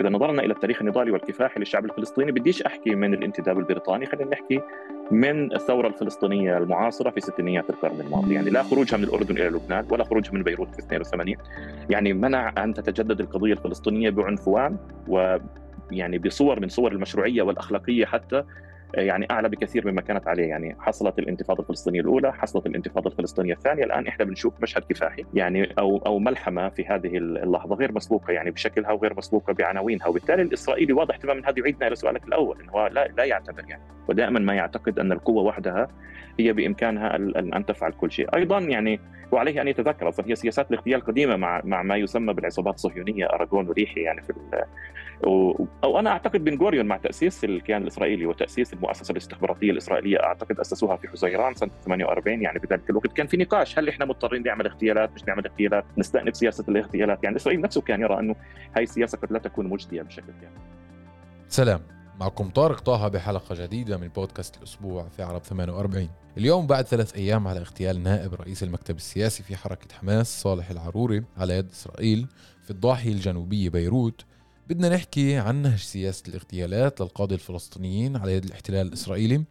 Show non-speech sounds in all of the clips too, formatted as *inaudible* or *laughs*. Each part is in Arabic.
إذا نظرنا إلى التاريخ النضالي والكفاحي للشعب الفلسطيني بديش أحكي من الانتداب البريطاني خلينا نحكي من الثورة الفلسطينية المعاصرة في ستينيات القرن الماضي. يعني لا خروجها من الأردن إلى لبنان ولا خروجها من بيروت في 82 يعني منع أن تتجدد القضية الفلسطينية بعنفوان و يعني بصور من صور المشروعية والأخلاقية حتى يعني أعلى بكثير مما كانت عليه. يعني حصلت الانتفاضة الفلسطينية الأولى حصلت الانتفاضة الفلسطينية الثانية. الآن إحنا بنشوف مشهد كفاحي يعني أو أو ملحمة في هذه اللحظة غير مسبوقه يعني بشكلها وغير مسبوقه بعناوينها. وبالتالي الإسرائيلي واضح تماما هذا يعيدنا إلى سؤالك الأول إنه هو لا لا يعتبر يعني. ودائما ما يعتقد أن القوة وحدها هي بإمكانها أن تفعل كل شيء. أيضا يعني وعليه أن يتذكر أصلا هي سياسات الاغتيال القديمة مع مع ما يسمى بالعصابات الصهيونية أراغون وريحي يعني في أو أنا أعتقد بن غوريون مع تأسيس الكيان الإسرائيلي وتأسيس المؤسسة الاستخباراتية الإسرائيلية أعتقد أسسوها في حزيران سنة 48 يعني بذلك الوقت كان في نقاش هل إحنا مضطرين نعمل اغتيالات مش نعمل اغتيالات نستأنف سياسة الاغتيالات؟ يعني إسرائيل نفسه كان يرى أنه هاي السياسة قد لا تكون مجدية بشكل كامل. سلام. معكم طارق طه بحلقة جديدة من بودكاست الأسبوع في عرب 48 اليوم بعد ثلاث أيام على اغتيال نائب رئيس المكتب السياسي في حركة حماس صالح العروري على يد إسرائيل في الضاحية الجنوبية بيروت بدنا نحكي عن نهج سياسة الاغتيالات للقادة الفلسطينيين على يد الاحتلال الإسرائيلي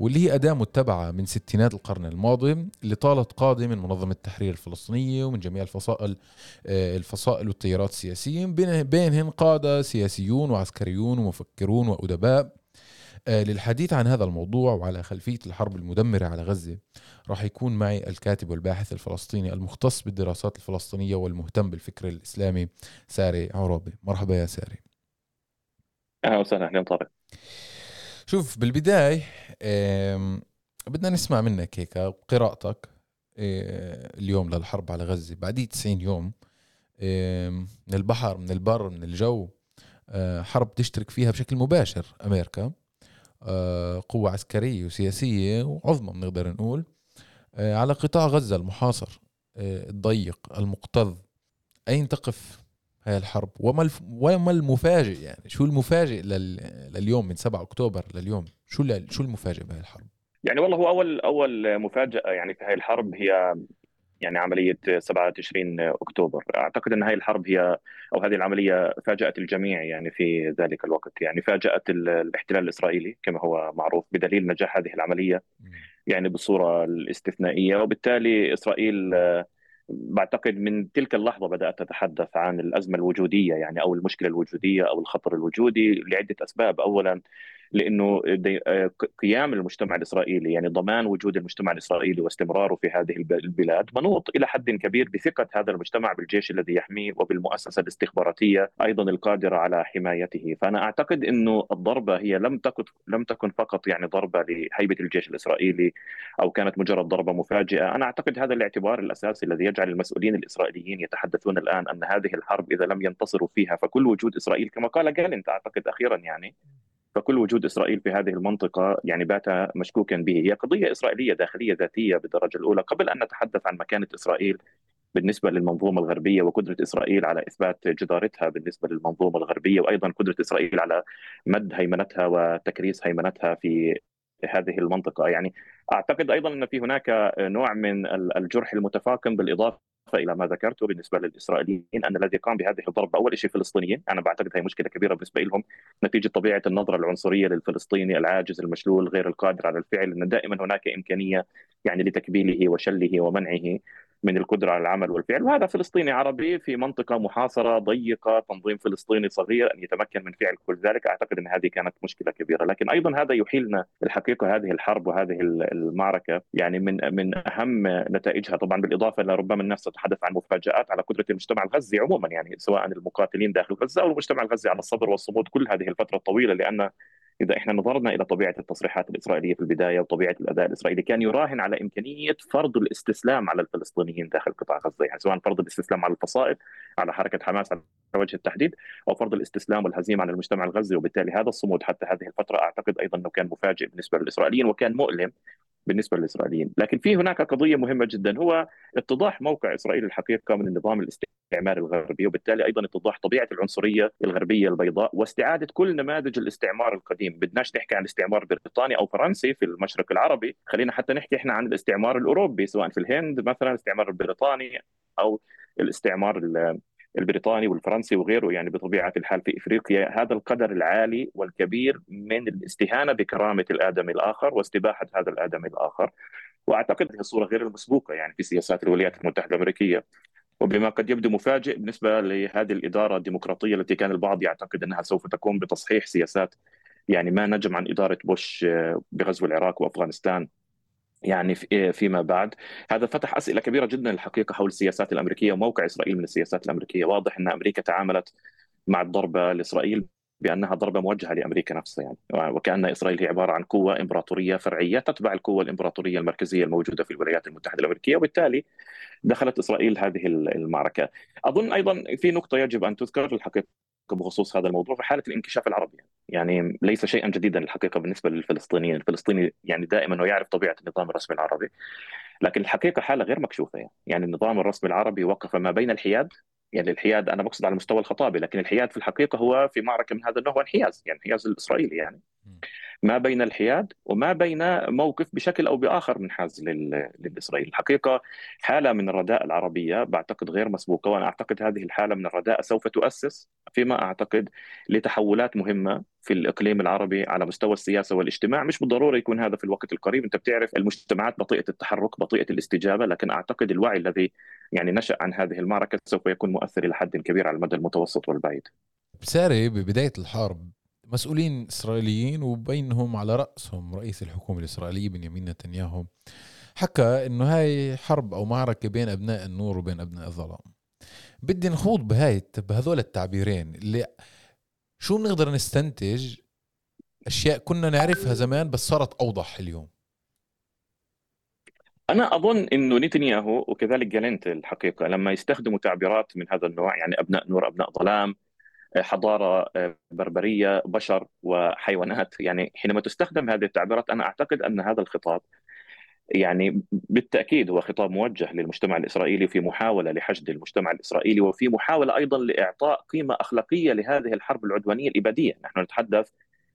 واللي هي أداة متبعة من ستينات القرن الماضي اللي طالت قادة من منظمة التحرير الفلسطينية ومن جميع الفصائل آه، الفصائل والتيارات السياسية. بينهن قادة سياسيون وعسكريون ومفكرون وأدباء. للحديث عن هذا الموضوع وعلى خلفية الحرب المدمرة على غزة راح يكون معي الكاتب والباحث الفلسطيني المختص بالدراسات الفلسطينية والمهتم بالفكر الإسلامي ساري عرابي. مرحبا يا ساري. أهلا وسهلا أهلا طارق. شوف بالبداية بدنا نسمع منك هيك قراءتك آه، اليوم للحرب على غزة. بعد 90 يوم من البحر من البر من الجو آه، حرب تشترك فيها بشكل مباشر أمريكا. آه، قوة عسكرية وسياسية وعظمى بنقدر نقول. آه، على قطاع غزة المحاصر آه، الضيق المكتظ أين تقف هاي الحرب؟ وما وما المفاجئ يعني؟ شو المفاجئ لليوم من 7 أكتوبر لليوم؟ شو شو المفاجئ بهاي الحرب؟ يعني والله هو أول أول مفاجأة يعني في هاي الحرب هي يعني عملية 7 تشرين أكتوبر. أعتقد أن هذه الحرب هي أو هذه العملية فاجأت الجميع يعني في ذلك الوقت. يعني فاجأت الاحتلال الإسرائيلي كما هو معروف بدليل نجاح هذه العملية يعني بالصورة الاستثنائية. وبالتالي إسرائيل بعتقد من تلك اللحظة بدأت تتحدث عن الأزمة الوجودية يعني أو المشكلة الوجودية أو الخطر الوجودي لعدة أسباب. أولا لأنه آه، قيام المجتمع الإسرائيلي يعني ضمان وجود المجتمع الإسرائيلي واستمراره في هذه البلاد منوط إلى حد كبير بثقة هذا المجتمع بالجيش الذي يحميه وبالمؤسسة الاستخباراتية أيضا القادرة على حمايته، فأنا أعتقد إنه الضربة هي لم تكن لم تكن فقط يعني ضربة لهيبة الجيش الإسرائيلي أو كانت مجرد ضربة مفاجئة، أنا أعتقد هذا الاعتبار الأساسي الذي يجعل المسؤولين الإسرائيليين يتحدثون الآن أن هذه الحرب إذا لم ينتصروا فيها فكل وجود إسرائيل كما قال جالنت أعتقد أخيرا يعني فكل وجود إسرائيل في هذه المنطقة يعني بات مشكوكا به، هي قضية إسرائيلية داخلية ذاتية بالدرجة الأولى. قبل أن نتحدث عن مكانة إسرائيل بالنسبة للمنظومة الغربية وقدرة إسرائيل على إثبات جدارتها بالنسبة للمنظومة الغربية وأيضا قدرة إسرائيل على مد هيمنتها وتكريس هيمنتها في هذه المنطقة. يعني أعتقد أيضا أن في هناك نوع من الجرح المتفاقم بالإضافة إلى ما ذكرته بالنسبة للإسرائيليين أن الذي قام بهذه الضربه اول شيء فلسطينيين، أنا بعتقد هي مشكلة كبيرة بالنسبة لهم نتيجة طبيعة النظرة العنصرية للفلسطيني العاجز المشلول غير القادر على الفعل ان دائما هناك إمكانية يعني لتكبيله وشله ومنعه من القدرة على العمل والفعل وهذا فلسطيني عربي في منطقة محاصرة ضيقة تنظيم فلسطيني صغير أن يتمكن من فعل كل ذلك. أعتقد أن هذه كانت مشكلة كبيرة. لكن أيضا هذا يحيلنا الحقيقة هذه الحرب وهذه المعركة يعني من من أهم نتائجها. طبعا بالإضافة إلى ربما الناس تتحدث عن مفاجآت على قدرة المجتمع الغزي عموما يعني سواء المقاتلين داخل غزة أو المجتمع الغزي على الصبر والصمود كل هذه الفترة الطويلة لأن إذا إحنا نظرنا إلى طبيعة التصريحات الإسرائيلية في البداية وطبيعة الأداء الإسرائيلي كان يراهن على إمكانية فرض الاستسلام على الفلسطينيين داخل قطاع غزة يعني سواء فرض الاستسلام على الفصائل على حركة حماس على وجه التحديد أو فرض الاستسلام والهزيمة على المجتمع الغزي. وبالتالي هذا الصمود حتى هذه الفترة أعتقد أيضا إنه كان مفاجئ بالنسبة للإسرائيليين وكان مؤلم بالنسبة للإسرائيليين، لكن في هناك قضية مهمة جدا هو اتضاح موقع إسرائيل الحقيقة من النظام الاستعماري الغربي وبالتالي أيضا اتضاح طبيعة العنصرية الغربية البيضاء واستعادة كل نماذج الاستعمار القديم، بدناش نحكي عن الاستعمار البريطاني أو فرنسي في المشرق العربي، خلينا حتى نحكي إحنا عن الاستعمار الأوروبي سواء في الهند مثلا الاستعمار البريطاني أو الاستعمار البريطاني والفرنسي وغيره يعني بطبيعة الحال في إفريقيا هذا القدر العالي والكبير من الاستهانة بكرامة الآدمي الآخر واستباحة هذا الآدمي الآخر. وأعتقد هذه الصورة غير المسبوقة يعني في سياسات الولايات المتحدة الأمريكية. وبما قد يبدو مفاجئ بالنسبة لهذه الإدارة الديمقراطية التي كان البعض يعتقد أنها سوف تقوم بتصحيح سياسات يعني ما نجم عن إدارة بوش آه، بغزو العراق وأفغانستان. يعني آه، فيما بعد. هذا فتح أسئلة كبيرة جدا الحقيقة حول السياسات الأمريكية وموقع إسرائيل من السياسات الأمريكية. واضح أن أمريكا تعاملت مع الضربة لإسرائيل بأنها ضربة موجهة لأمريكا نفسها يعني. وكأن إسرائيل هي عبارة عن قوة إمبراطورية فرعية تتبع القوة الإمبراطورية المركزية الموجودة في الولايات المتحدة الأمريكية وبالتالي دخلت إسرائيل هذه المعركة. أظن أيضا في نقطة يجب أن تذكر الحقيقة بخصوص هذا الموضوع في حالة الانكشاف العربي يعني. ليس شيئا جديدا الحقيقة بالنسبة للفلسطينيين، الفلسطيني يعني دائما هو يعرف طبيعة النظام الرسمي العربي. لكن الحقيقة حالة غير مكشوفة يعني, يعني النظام الرسمي العربي وقف ما بين الحياد. يعني الحياد أنا بقصد على المستوى الخطابي لكن الحياد في الحقيقة هو في معركة من هذا النوع هو انحياز يعني انحياز الإسرائيلي يعني. ما بين الحياد وما بين موقف بشكل أو بآخر منحاز للاسرائيلي، الحقيقة حالة من الرداء العربية بعتقد غير مسبوقة وأنا أعتقد هذه الحالة من الرداء سوف تؤسس فيما أعتقد لتحولات مهمة في الإقليم العربي على مستوى السياسة والاجتماع، مش بالضرورة يكون هذا في الوقت القريب، أنت بتعرف المجتمعات بطيئة التحرك، بطيئة الاستجابة، لكن أعتقد الوعي الذي يعني نشأ عن هذه المعركة سوف يكون مؤثر إلى حد كبير على المدى المتوسط والبعيد. بساري ببدايه الحرب مسؤولين إسرائيليين وبينهم على رأسهم رئيس الحكومة الإسرائيلية بنيامين نتنياهو حكى إنه هاي حرب أو معركة بين أبناء النور وبين أبناء الظلام. بدي نخوض بهاي بهذول التعبيرين اللي شو بنقدر نستنتج؟ أشياء كنا نعرفها زمان بس صارت أوضح اليوم. أنا أظن إنه نتنياهو وكذلك جالنت الحقيقة لما يستخدموا تعبيرات من هذا النوع يعني أبناء نور أبناء ظلام حضارة آه، بربرية بشر وحيوانات. يعني حينما تستخدم هذه التعبيرات أنا أعتقد أن هذا الخطاب يعني بالتأكيد هو خطاب موجه للمجتمع الإسرائيلي في محاولة لحشد المجتمع الإسرائيلي وفي محاولة أيضا لإعطاء قيمة أخلاقية لهذه الحرب العدوانية الإبادية، نحن نتحدث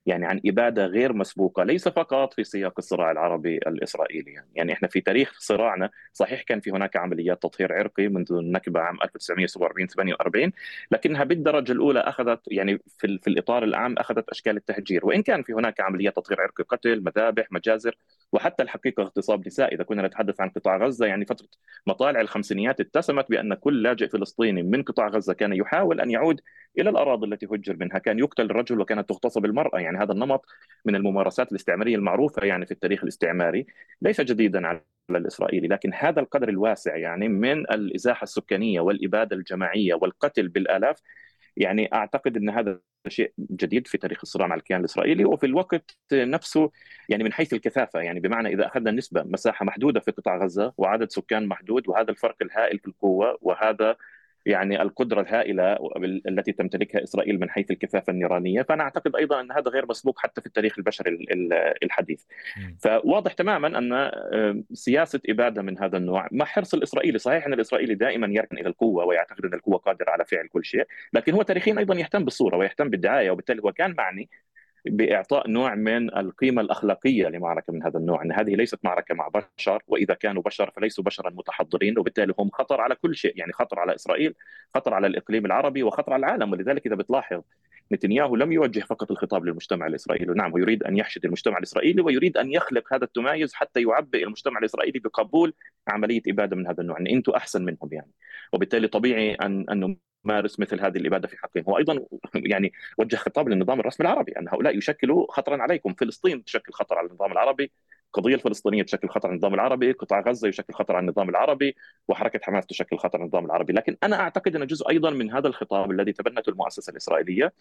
يعني عن إبادة غير مسبوقة ليس فقط في سياق الصراع العربي الإسرائيلي. يعني, يعني إحنا في تاريخ صراعنا صحيح كان في هناك عمليات تطهير عرقي منذ النكبة عام 1947 48 لكنها بالدرجة الأولى أخذت يعني في, في الإطار العام أخذت أشكال التهجير. وإن كان في هناك عمليات تطهير عرقي قتل مذابح مجازر وحتى الحقيقة اغتصاب نساء. إذا كنا نتحدث عن قطاع غزة يعني فترة مطالع الخمسينيات اتسمت بأن كل لاجئ فلسطيني من قطاع غزة كان يحاول أن يعود إلى الأراضي التي هجر منها. كان يقتل الرجل وكانت تغتصب المراه يعني هذا النمط من الممارسات الاستعمارية المعروفة يعني في التاريخ الاستعماري. ليس جديدا على الإسرائيلي لكن هذا القدر الواسع يعني من الإزاحة السكانية والإبادة الجماعية والقتل بالآلاف. يعني أعتقد إن هذا شيء جديد في تاريخ الصراع مع الكيان الإسرائيلي. وفي الوقت نفسه يعني من حيث الكثافة. يعني بمعنى إذا أخذنا نسبه مساحة محدودة في قطاع غزة وعدد سكان محدود وهذا الفرق الهائل في القوة وهذا يعني القدرة الهائلة التي تمتلكها إسرائيل من حيث الكثافة النيرانية. فأنا أعتقد أيضا أن هذا غير مسبوق حتى في التاريخ البشري الحديث. فواضح تماما أن سياسة إبادة من هذا النوع. مع حرص الإسرائيلي صحيح أن الإسرائيلي دائما يركن إلى القوة ويعتقد أن القوة قادرة على فعل كل شيء لكن هو تاريخيا أيضا يهتم بالصورة ويهتم بالدعاية وبالتالي هو كان معني بإعطاء نوع من القيمة الأخلاقية لمعركة من هذا النوع، إن هذه ليست معركة مع بشر وإذا كانوا بشر فليسوا بشرا متحضرين وبالتالي هم خطر على كل شيء، يعني خطر على إسرائيل، خطر على الإقليم العربي وخطر على العالم ولذلك إذا بتلاحظ نتنياهو لم يوجه فقط الخطاب للمجتمع الإسرائيلي، نعم هو يريد أن يحشد المجتمع الإسرائيلي ويريد أن يخلق هذا التمايز حتى يعبئ المجتمع الإسرائيلي بقبول عملية إبادة من هذا النوع، إن أنتم أحسن منهم يعني. وبالتالي طبيعي ان أن مارس مثل هذه الإبادة في حقهم، هو أيضا *laughs* يعني وجه خطاب للنظام الرسمي العربي أن هؤلاء يشكلوا خطرا عليكم، فلسطين تشكل خطر على النظام العربي، القضية الفلسطينية تشكل خطر على النظام العربي، قطاع غزة يشكل خطر على النظام العربي، وحركة حماس تشكل خطر على النظام العربي، لكن أنا أعتقد أن جزء أيضا من هذا الخطاب الذي تبنته المؤسسة الإسرائيلية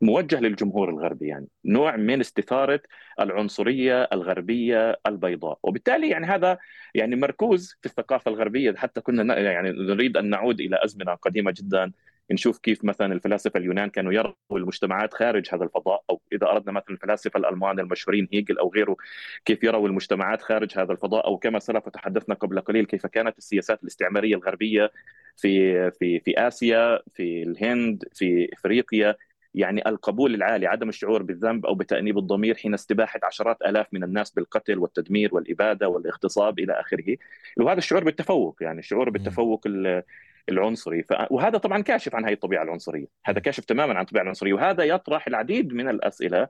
موجه للجمهور الغربي يعني، نوع من استثارة العنصرية الغربية البيضاء، وبالتالي يعني هذا يعني مركوز في الثقافة الغربية. حتى كنا يعني نريد أن نعود إلى أزمنة قديمة جدا نشوف كيف مثلا الفلاسفة اليونان كانوا يروا المجتمعات خارج هذا الفضاء أو إذا أردنا مثلا الفلاسفه الألمان المشهورين هيجل أو غيره كيف يروا المجتمعات خارج هذا الفضاء أو كما سلف وتحدثنا قبل قليل كيف كانت السياسات الاستعمارية الغربية في في في آسيا في الهند في إفريقيا. يعني القبول العالي عدم الشعور بالذنب أو بتأنيب الضمير حين استباحة عشرات آلاف من الناس بالقتل والتدمير والإبادة والاغتصاب إلى آخره. وهذا الشعور بالتفوق يعني الشعور بالتفوق العنصري. ف... وهذا طبعا كاشف عن هذه الطبيعة العنصرية. هذا كاشف تماما عن الطبيعة العنصرية. وهذا يطرح العديد من الأسئلة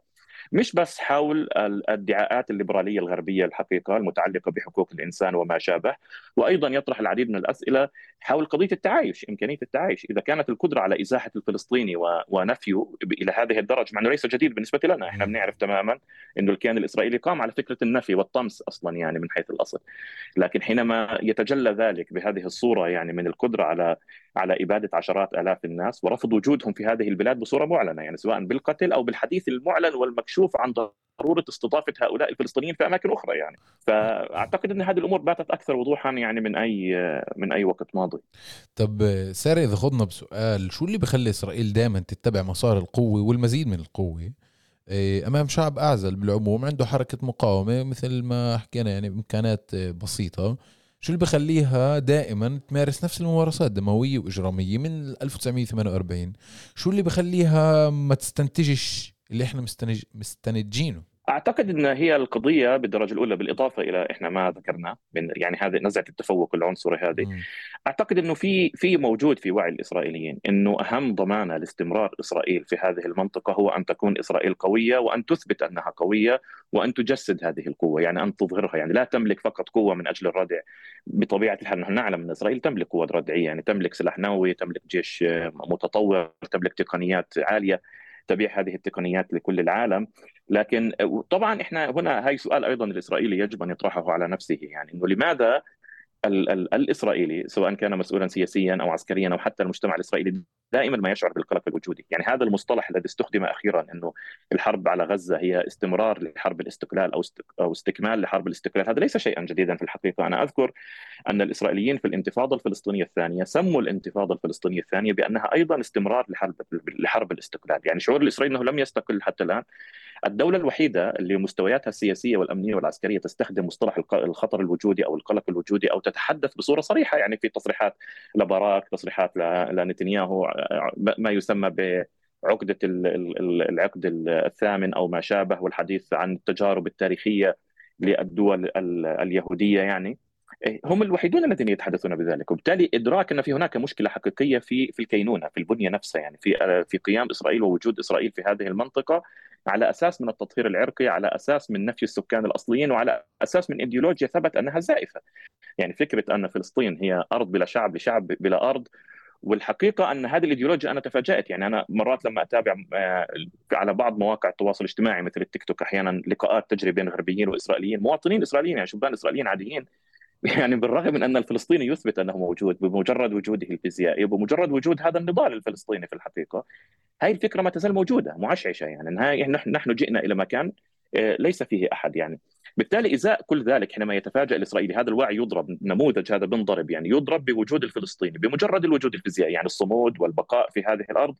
مش بس حول الادعاءات الليبرالية الغربية الحقيقة المتعلقة بحقوق الإنسان وما شابه وأيضا يطرح العديد من الأسئلة حول قضية التعايش إمكانية التعايش. إذا كانت القدرة على إزاحة الفلسطيني ونفيه إلى هذه الدرجة مع إنه ليس جديد بالنسبة لنا إحنا بنعرف تماما إنه الكيان الإسرائيلي قام على فكرة النفي والطمس أصلا يعني من حيث الأصل. لكن حينما يتجلى ذلك بهذه الصورة يعني من القدرة على على إبادة عشرات آلاف الناس ورفض وجودهم في هذه البلاد بصورة معلنة يعني سواء بالقتل أو بالحديث المعلن والمكشوف عن ضرورة استضافة هؤلاء الفلسطينيين في أماكن أخرى يعني. فأعتقد إن هذه الأمور باتت أكثر وضوحا يعني من أي من أي وقت ماضي. طب ساري إذا خضنا بسؤال شو اللي بخلي إسرائيل دائما تتبع مسار القوة والمزيد من القوة؟ إيه، أمام شعب أعزل بالعموم عنده حركة مقاومة مثل ما حكينا يعني بإمكانات بسيطة. شو اللي بخليها دائما تمارس نفس الممارسات دموية وإجرامية من 1948 شو اللي بخليها ما تستنتجش اللي إحنا مستنج... مستنتجينه أعتقد إن هي القضية بالدرجة الأولى بالإضافة إلى إحنا ما ذكرنا من يعني هذه نزعة التفوق العنصري هذه. أعتقد إنه في في موجود في وعي الإسرائيليين إنه أهم ضمانه لاستمرار إسرائيل في هذه المنطقة هو أن تكون إسرائيل قوية وأن تثبت أنها قوية وأن تجسد هذه القوة يعني أن تظهرها يعني لا تملك فقط قوة من أجل الردع بطبيعة الحال. نحن نعلم أن إسرائيل تملك قوه ردعية يعني تملك سلاح نووي تملك جيش متطور تملك تقنيات عالية تبيع هذه التقنيات لكل العالم. لكن طبعا إحنا هنا هاي سؤال أيضا الإسرائيلي يجب أن يطرحه على نفسه يعني إنه لماذا ال ال الإسرائيلي سواء كان مسؤولا سياسيا أو عسكريا أو حتى المجتمع الإسرائيلي دائما ما يشعر بالقلق الوجودي، يعني هذا المصطلح الذي استخدم أخيرا إنه الحرب على غزة هي استمرار لحرب الاستقلال أو أو استكمال لحرب الاستقلال، هذا ليس شيئا جديدا في الحقيقة، أنا أذكر أن الإسرائيليين في الانتفاضة الفلسطينية الثانية سموا الانتفاضة الفلسطينية الثانية بأنها أيضا استمرار لحرب لحرب الاستقلال، يعني شعور الإسرائيلي إنه لم يستقل حتى الآن. الدولة الوحيدة اللي مستوياتها السياسية والأمنية والعسكرية تستخدم مصطلح الخطر الوجودي أو القلق الوجودي أو تتحدث بصورة صريحة يعني في تصريحات لباراك تصريحات لنتنياهو ما يسمى بعقدة العقد الثامن أو ما شابه والحديث عن التجارب التاريخية للدول اليهودية يعني. هم الوحيدون الذين يتحدثون بذلك. وبالتالي إدراك أن في هناك مشكلة حقيقية في في الكينونة في البنية نفسها يعني في في قيام إسرائيل ووجود إسرائيل في هذه المنطقة على أساس من التطهير العرقي على أساس من نفي السكان الأصليين وعلى أساس من إيديولوجيا ثبت أنها زائفة. يعني فكرة أن فلسطين هي أرض بلا شعب لشعب بلا أرض والحقيقة أن هذه الإيديولوجيا أنا تفاجأت. يعني أنا مرات لما أتابع آه، على بعض مواقع التواصل الاجتماعي مثل التيك توك أحيانا لقاءات تجري بين غربيين وإسرائيليين مواطنين إسرائيليين يعني شبان إسرائيليين عاديين *laughs* يعني بالرغم من أن الفلسطيني يثبت أنه موجود بمجرد وجوده الفيزيائي وبمجرد وجود هذا النضال الفلسطيني في الحقيقة هاي الفكرة ما تزال موجودة معشعشة يعني. نحن جئنا إلى مكان آه، ليس فيه أحد يعني. بالتالي إزاء كل ذلك حينما يتفاجأ الإسرائيلي هذا الوعي يضرب نموذج هذا بنضرب يعني يضرب بوجود الفلسطيني بمجرد الوجود الفيزيائي يعني الصمود والبقاء في هذه الأرض.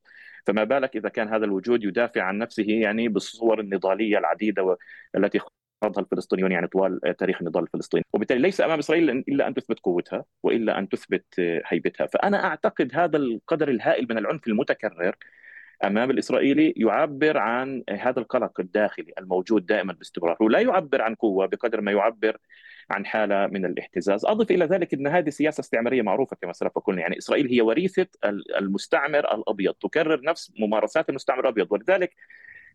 فما بالك إذا كان هذا الوجود يدافع عن نفسه يعني بالصور النضالية العديدة التي خاضها الفلسطينيون يعني طوال تاريخ النضال الفلسطيني وبالتالي ليس أمام إسرائيل إلا أن تثبت قوتها وإلا أن تثبت هيبتها. فأنا أعتقد هذا القدر الهائل من العنف المتكرر أمام الإسرائيلي يعبر عن هذا القلق الداخلي الموجود دائما باستمرار. ولا يعبر عن قوة بقدر ما يعبر عن حالة من الاهتزاز، أضف إلى ذلك إن هذه سياسة استعمارية معروفة كما سلف وقلنا، يعني إسرائيل هي وريثة المستعمر الأبيض، تكرر نفس ممارسات المستعمر الأبيض، ولذلك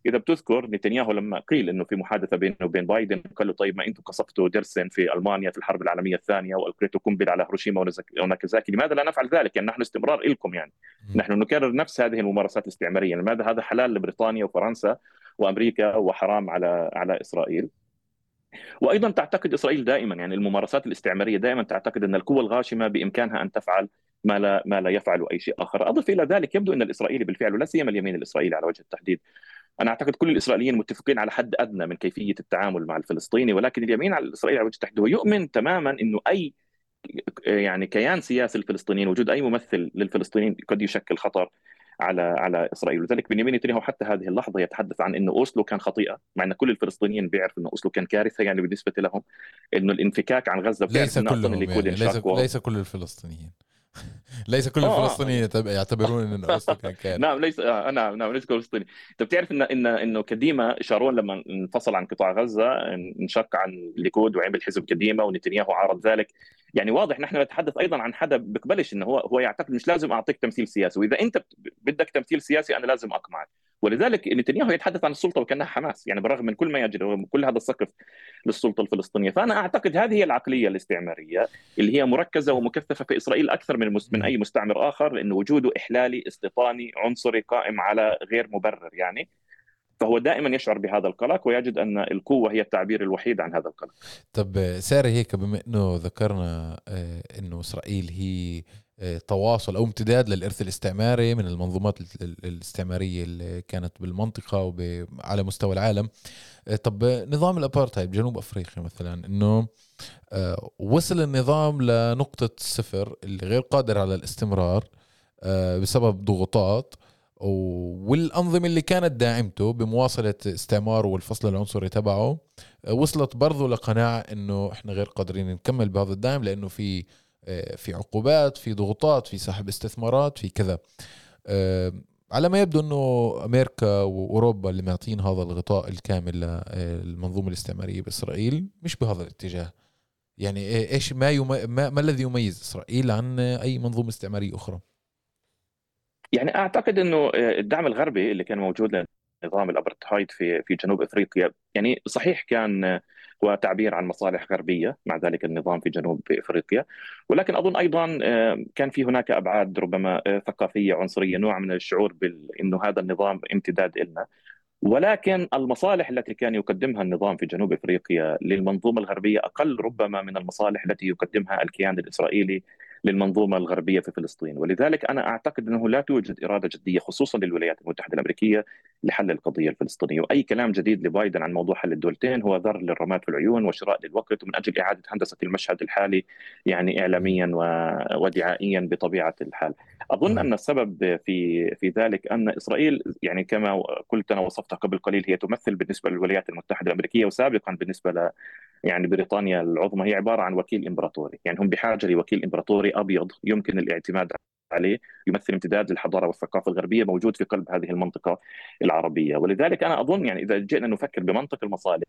إذا بتذكر نتنياهو لما قيل إنه في محادثة بينه وبين بايدن قال له طيب ما أنتم قصفتوا درسن في ألمانيا في الحرب العالمية الثانية والقيتوا قنبله على هيروشيما وناكازاكي؟ لماذا لا نفعل ذلك؟ يعني نحن استمرار لكم يعني. نحن نكرر نفس هذه الممارسات الاستعمارية. لماذا هذا حلال لبريطانيا وفرنسا وأمريكا وحرام على على إسرائيل؟ وأيضا تعتقد إسرائيل دائما يعني الممارسات الاستعمارية دائما تعتقد أن القوى الغاشمة بإمكانها أن تفعل ما لا ما لا يفعل أي شيء آخر، أضف إلى ذلك يبدو أن الإسرائيلي بالفعل ولا سيما اليمين الإسرائيلي على وجه التحديد أنا أعتقد كل الإسرائيليين متفقين على حد أدنى من كيفية التعامل مع الفلسطيني ولكن اليمين على الاسرائيلي على وجه التحديد هو يؤمن تماما إنه أي يعني كيان سياسي للفلسطينيين وجود أي ممثل للفلسطينيين قد يشكل خطر على على إسرائيل. ولذلك بنيامين نتنياهو حتى هذه اللحظة يتحدث عن إنه أوسلو كان خطيئة مع إن كل الفلسطينيين بيعرفوا إنه أوسلو كان كارثة يعني بالنسبة لهم إنه الانفكاك عن غزة ليس كلهم يعني ليس, ليس كل الفلسطينيين. *laughs* ليس كل آه، آه. الفلسطينيين يعتبرون إن *laughs* اوسلو كان نعم ليس آه نعم نعم ليس فلسطيني انت بتعرف ان ان إنه كديما شارون لما انفصل عن قطاع غزة انشق عن الليكود وعمل حزب كديما ونتنياهو عارض ذلك. يعني واضح نحن نتحدث أيضا عن حدا بقبلش انه هو هو يعتقد مش لازم أعطيك تمثيل سياسي. وإذا أنت بدك تمثيل سياسي أنا لازم أقمعك. ولذلك نتنياهو يتحدث عن السلطة وكأنها حماس يعني بالرغم من كل ما يجري وكل هذا السقف للسلطة الفلسطينية. فأنا أعتقد هذه هي العقلية الاستعمارية اللي هي مركزة ومكثفة في إسرائيل أكثر من من أي مستعمر آخر لأنه وجوده إحلالي استيطاني عنصري قائم على غير مبرر يعني. فهو دائما يشعر بهذا القلق ويجد أن القوة هي التعبير الوحيد عن هذا القلق. طب ساري هيك بما إنه ذكرنا آه، إنه إسرائيل هي تواصل أو امتداد للإرث الاستعماري من المنظومات الاستعمارية اللي كانت بالمنطقة وعلى مستوى العالم. آه، طب نظام الأبارتهايد بجنوب أفريقيا مثلا إنه وصل النظام لنقطة الصفر اللي غير قادر على الاستمرار بسبب ضغوطات والأنظمة اللي كانت داعمته بمواصلة استعماره والفصل العنصري تبعه آه، وصلت برضو لقناعة إنه إحنا غير قادرين نكمل بهذا الدعم لأنه في آه، في عقوبات في ضغوطات في سحب استثمارات في كذا. آه، على ما يبدو أنه أمريكا وأوروبا اللي معطين هذا الغطاء الكامل للمنظومة الاستعمارية بإسرائيل مش بهذا الاتجاه. يعني إيش ما, يم... ما ما الذي يميز إسرائيل عن أي منظومة استعمارية أخرى؟ يعني أعتقد أنه آه، الدعم الغربي اللي كان موجود لنظام الأبرتهايد في في جنوب إفريقيا يعني صحيح كان آه، هو تعبير عن مصالح غربية مع ذلك النظام في جنوب إفريقيا. ولكن أظن أيضا آه، كان في هناك أبعاد ربما ثقافية عنصرية نوع من الشعور بانه هذا النظام امتداد لنا ولكن المصالح التي كان يقدمها النظام في جنوب إفريقيا للمنظومة الغربية أقل ربما من المصالح التي يقدمها الكيان الإسرائيلي للمنظومة الغربية في فلسطين، ولذلك أنا أعتقد أنه لا توجد إرادة جدية خصوصا للولايات المتحدة الأمريكية لحل القضية الفلسطينية، وأي كلام جديد لبايدن عن موضوع حل الدولتين هو ذر للرماد في العيون وشراء للوقت ومن أجل إعادة هندسة المشهد الحالي يعني اعلاميا ودعائيا بطبيعة الحال. أظن أن السبب في في ذلك أن إسرائيل يعني كما قلت أنا وصفتها قبل قليل هي تمثل بالنسبة للولايات المتحدة الأمريكية وسابقا بالنسبة ل يعني بريطانيا العظمى هي عبارة عن وكيل إمبراطوري، يعني هم بحاجة لوكيل إمبراطوري أبيض يمكن الاعتماد عليه يمثل امتداد للحضارة والثقافة الغربية موجود في قلب هذه المنطقة العربية، ولذلك أنا أظن يعني إذا جئنا نفكر بمنطق المصالح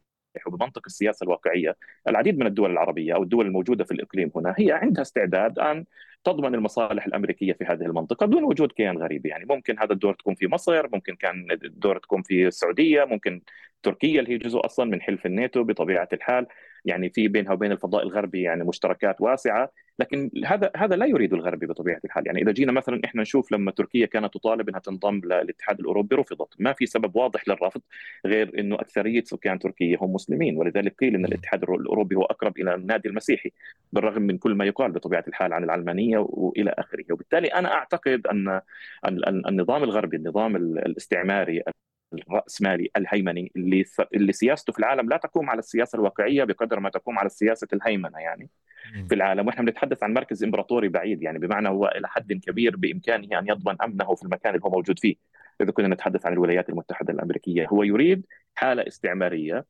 وبمنطق السياسة الواقعية، العديد من الدول العربية أو الدول الموجودة في الإقليم هنا هي عندها استعداد أن تضمن المصالح الأمريكية في هذه المنطقة دون وجود كيان غريب، يعني ممكن هذا الدور تكون في مصر، ممكن كان الدور تكون في السعودية، ممكن تركيا اللي هي جزء أصلا من حلف الناتو بطبيعة الحال، يعني في بينها وبين الفضاء الغربي يعني مشتركات واسعة. لكن هذا هذا لا يريد الغربي بطبيعة الحال. يعني إذا جينا مثلا إحنا نشوف لما تركيا كانت تطالب إنها تنضم للاتحاد الأوروبي رفضت. ما في سبب واضح للرفض غير إنه أكثرية سكان تركيا هم مسلمين. ولذلك قيل إن الاتحاد الأوروبي هو أقرب إلى النادي المسيحي بالرغم من كل ما يقال بطبيعة الحال عن العلمانية وإلى آخره. وبالتالي أنا أعتقد أن النظام الغربي النظام الاستعماري الرأسمالي الهيمني اللي اللي سياسته في العالم لا تقوم على السياسة الواقعية بقدر ما تقوم على السياسة الهيمنة يعني. في العالم وإحنا بنتحدث عن مركز إمبراطوري بعيد يعني بمعنى هو إلى حد كبير بإمكانه أن يضمن أمنه في المكان اللي هو موجود فيه. إذا كنا نتحدث عن الولايات المتحدة الأمريكية هو يريد حالة استعمارية